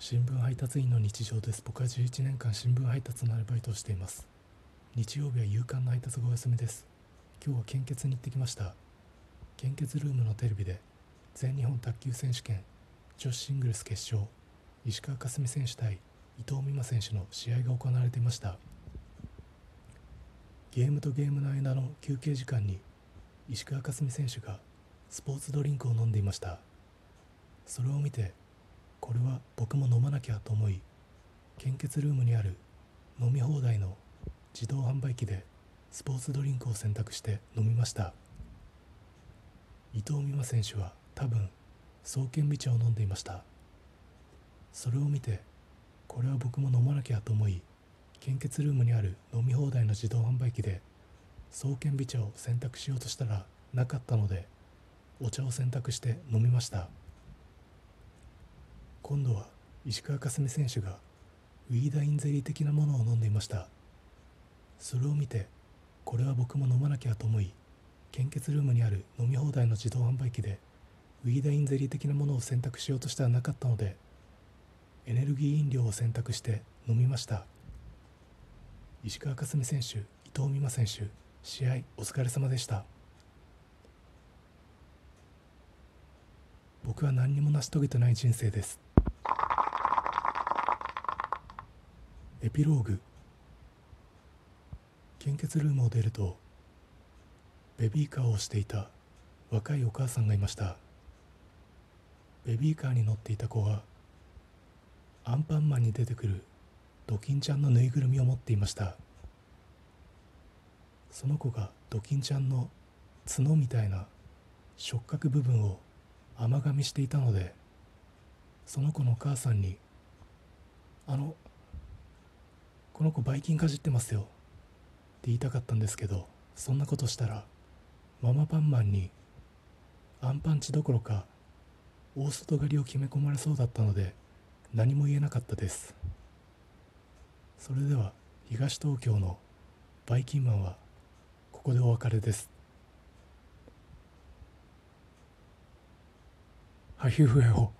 新聞配達員の日常です。僕は11年間新聞配達のアルバイトをしています。日曜日は夕刊の配達がお休みです。今日は献血に行ってきました。献血ルームのテレビで全日本卓球選手権女子シングルス決勝石川佳純選手対伊藤美誠選手の試合が行われていました。ゲームとゲームの間の休憩時間に石川佳純選手がスポーツドリンクを飲んでいました。それを見てこれは僕も飲まなきゃと思い献血ルームにある飲み放題の自動販売機でスポーツドリンクを選択して飲みました。伊藤美誠選手は多分創建美茶を飲んでいました。それを見てこれは僕も飲まなきゃと思い献血ルームにある飲み放題の自動販売機で創建美茶を選択しようとしたらなかったのでお茶を選択して飲みました。今度は石川佳純選手がウィーダインゼリー的なものを飲んでいました。それを見てこれは僕も飲まなきゃと思い献血ルームにある飲み放題の自動販売機でウィーダインゼリー的なものを選択しようとしたらなかったのでエネルギー飲料を選択して飲みました。石川佳純選手伊藤美誠選手試合お疲れ様でした。僕は何にも成し遂げてない人生です。エピローグ。献血ルームを出るとベビーカーをしていた若いお母さんがいました。ベビーカーに乗っていた子はアンパンマンに出てくるドキンちゃんのぬいぐるみを持っていました。その子がドキンちゃんの角みたいな触覚部分を甘噛みしていたのでその子のお母さんに「あのこの子ばい菌かじってますよ」って言いたかったんですけどそんなことしたらママパンマンにアンパンチどころか大外刈りを決め込まれそうだったので何も言えなかったです。それでは東東京のバイキンマンはここでお別れです。ハヒフエホ